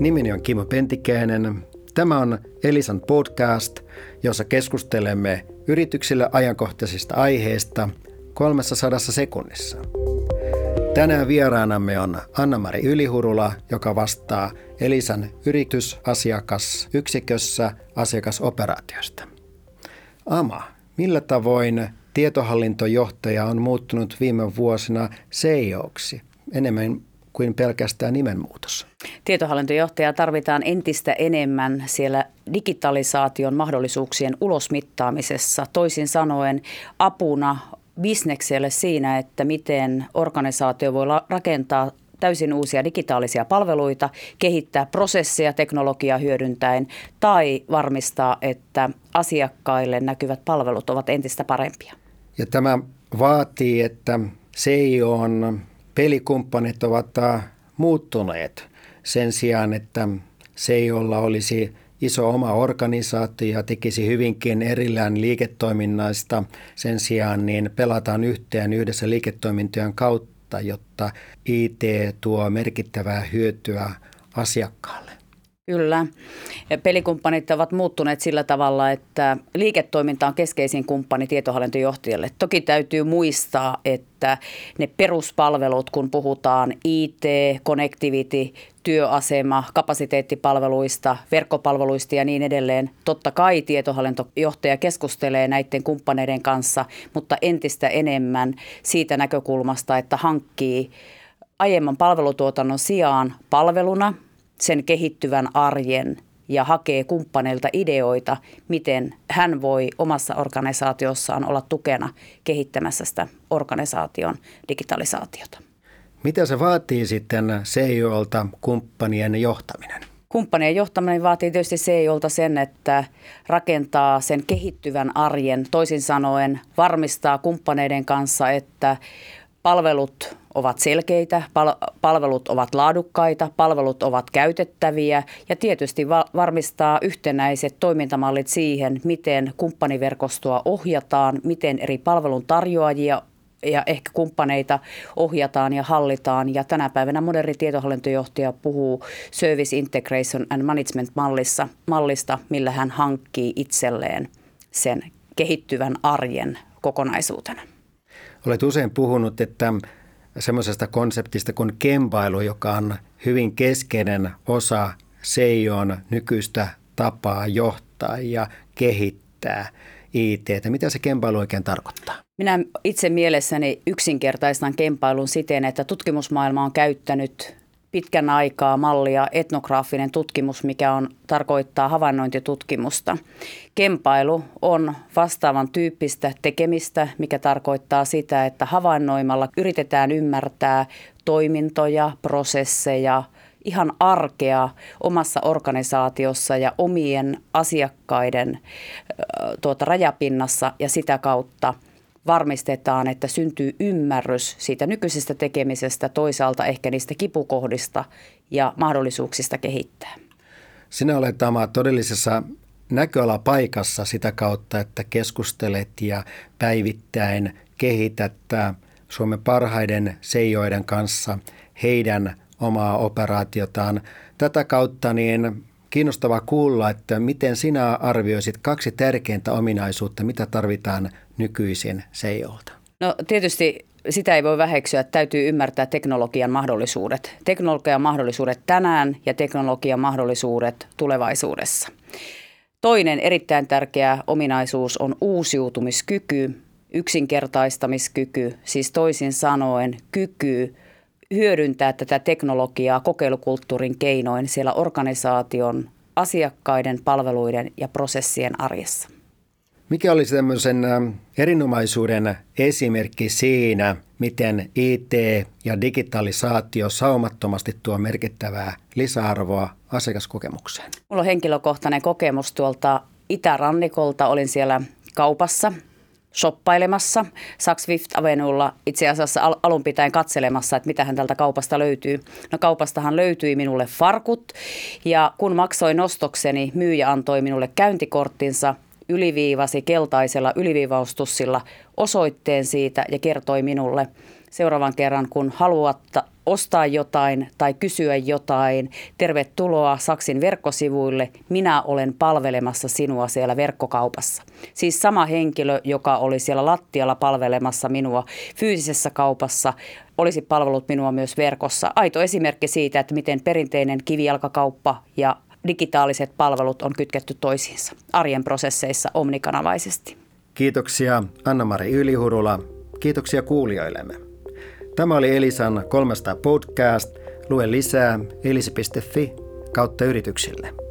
Nimeni on Kimmo Pentikäinen. Tämä on Elisan podcast, jossa keskustelemme yrityksille ajankohtaisista aiheista 300 sekunnissa. Tänään vieraanamme on Anna-Mari Ylihurula, joka vastaa Elisan yritysasiakasyksikössä asiakasoperaatiosta. Ama, millä tavoin tietohallintojohtaja on muuttunut viime vuosina CEOksi enemmän kuin pelkästään nimenmuutos? Tietohallintojohtajaa tarvitaan entistä enemmän siellä digitalisaation mahdollisuuksien ulosmittaamisessa. Toisin sanoen apuna bisnekselle siinä, että miten organisaatio voi rakentaa täysin uusia digitaalisia palveluita, kehittää prosesseja teknologiaa hyödyntäen tai varmistaa, että asiakkaille näkyvät palvelut ovat entistä parempia. Ja tämä vaatii, että CIOn pelikumppanit ovat muuttuneet sen sijaan, että CIOlla olisi iso oma organisaatio ja tekisi hyvinkin erillään liiketoiminnasta. Sen sijaan niin pelataan yhteen yhdessä liiketoimintojen kautta, jotta IT tuo merkittävää hyötyä asiakkaalle. Kyllä. Pelikumppanit ovat muuttuneet sillä tavalla, että liiketoiminta on keskeisin kumppani tietohallintojohtajalle. Toki täytyy muistaa, että ne peruspalvelut, kun puhutaan IT, connectivity, työasema, kapasiteettipalveluista, verkkopalveluista ja niin edelleen. Totta kai tietohallintojohtaja keskustelee näiden kumppaneiden kanssa, mutta entistä enemmän siitä näkökulmasta, että hankkii aiemman palvelutuotannon sijaan palveluna – sen kehittyvän arjen ja hakee kumppaneilta ideoita, miten hän voi omassa organisaatiossaan olla tukena kehittämässä sitä organisaation digitalisaatiota. Mitä se vaatii sitten CEOlta kumppanien johtaminen? Kumppanien johtaminen vaatii tietysti CEOlta sen, että rakentaa sen kehittyvän arjen, toisin sanoen varmistaa kumppaneiden kanssa, että palvelut ovat selkeitä, pal- palvelut ovat laadukkaita, palvelut ovat käytettäviä ja tietysti va- varmistaa yhtenäiset toimintamallit siihen, miten kumppaniverkostoa ohjataan, miten eri palvelun tarjoajia ja ehkä kumppaneita ohjataan ja hallitaan. Ja tänä päivänä moderni tietohallintojohtaja puhuu Service Integration and Management mallissa, mallista, millä hän hankkii itselleen sen kehittyvän arjen kokonaisuutena. Olet usein puhunut, että semmoisesta konseptistä kuin kempailu, joka on hyvin keskeinen osa Seijon nykyistä tapaa johtaa ja kehittää IT. Mitä se kempailu oikein tarkoittaa? Minä itse mielessäni yksinkertaistan kempailun siten, että tutkimusmaailma on käyttänyt pitkän aikaa mallia etnograafinen tutkimus, mikä on, tarkoittaa havainnointitutkimusta. Kempailu on vastaavan tyyppistä tekemistä, mikä tarkoittaa sitä, että havainnoimalla yritetään ymmärtää toimintoja, prosesseja, ihan arkea omassa organisaatiossa ja omien asiakkaiden tuota, rajapinnassa ja sitä kautta – varmistetaan, että syntyy ymmärrys siitä nykyisestä tekemisestä, toisaalta ehkä niistä kipukohdista ja mahdollisuuksista kehittää. Sinä olet tämä todellisessa näköalapaikassa sitä kautta, että keskustelet ja päivittäin kehität Suomen parhaiden seijoiden kanssa heidän omaa operaatiotaan. Tätä kautta niin kiinnostavaa kuulla, että miten sinä arvioisit kaksi tärkeintä ominaisuutta, mitä tarvitaan nykyisin CEOlta? No tietysti sitä ei voi väheksyä, että täytyy ymmärtää teknologian mahdollisuudet. Teknologian mahdollisuudet tänään ja teknologian mahdollisuudet tulevaisuudessa. Toinen erittäin tärkeä ominaisuus on uusiutumiskyky, yksinkertaistamiskyky, siis toisin sanoen kyky hyödyntää tätä teknologiaa kokeilukulttuurin keinoin siellä organisaation asiakkaiden, palveluiden ja prosessien arjessa. Mikä olisi tämmöisen erinomaisuuden esimerkki siinä, miten IT ja digitalisaatio saumattomasti tuo merkittävää lisäarvoa asiakaskokemukseen? Mulla on henkilökohtainen kokemus tuolta itärannikolta. Olin siellä kaupassa shoppailemassa Saks Fifth Avenuella itse asiassa al- alun pitäen katselemassa, että mitä hän tältä kaupasta löytyy. No kaupastahan löytyi minulle farkut ja kun maksoin nostokseni, myyjä antoi minulle käyntikorttinsa – yliviivasi keltaisella yliviivaustussilla osoitteen siitä ja kertoi minulle seuraavan kerran, kun haluat ostaa jotain tai kysyä jotain, tervetuloa Saksin verkkosivuille, minä olen palvelemassa sinua siellä verkkokaupassa. Siis sama henkilö, joka oli siellä lattialla palvelemassa minua fyysisessä kaupassa, olisi palvelut minua myös verkossa. Aito esimerkki siitä, että miten perinteinen kivijalkakauppa ja digitaaliset palvelut on kytketty toisiinsa arjen prosesseissa omnikanavaisesti. Kiitoksia Anna-Mari Ylihurula. Kiitoksia kuulijoillemme. Tämä oli Elisan 300 podcast. Lue lisää elisi.fi kautta yrityksille.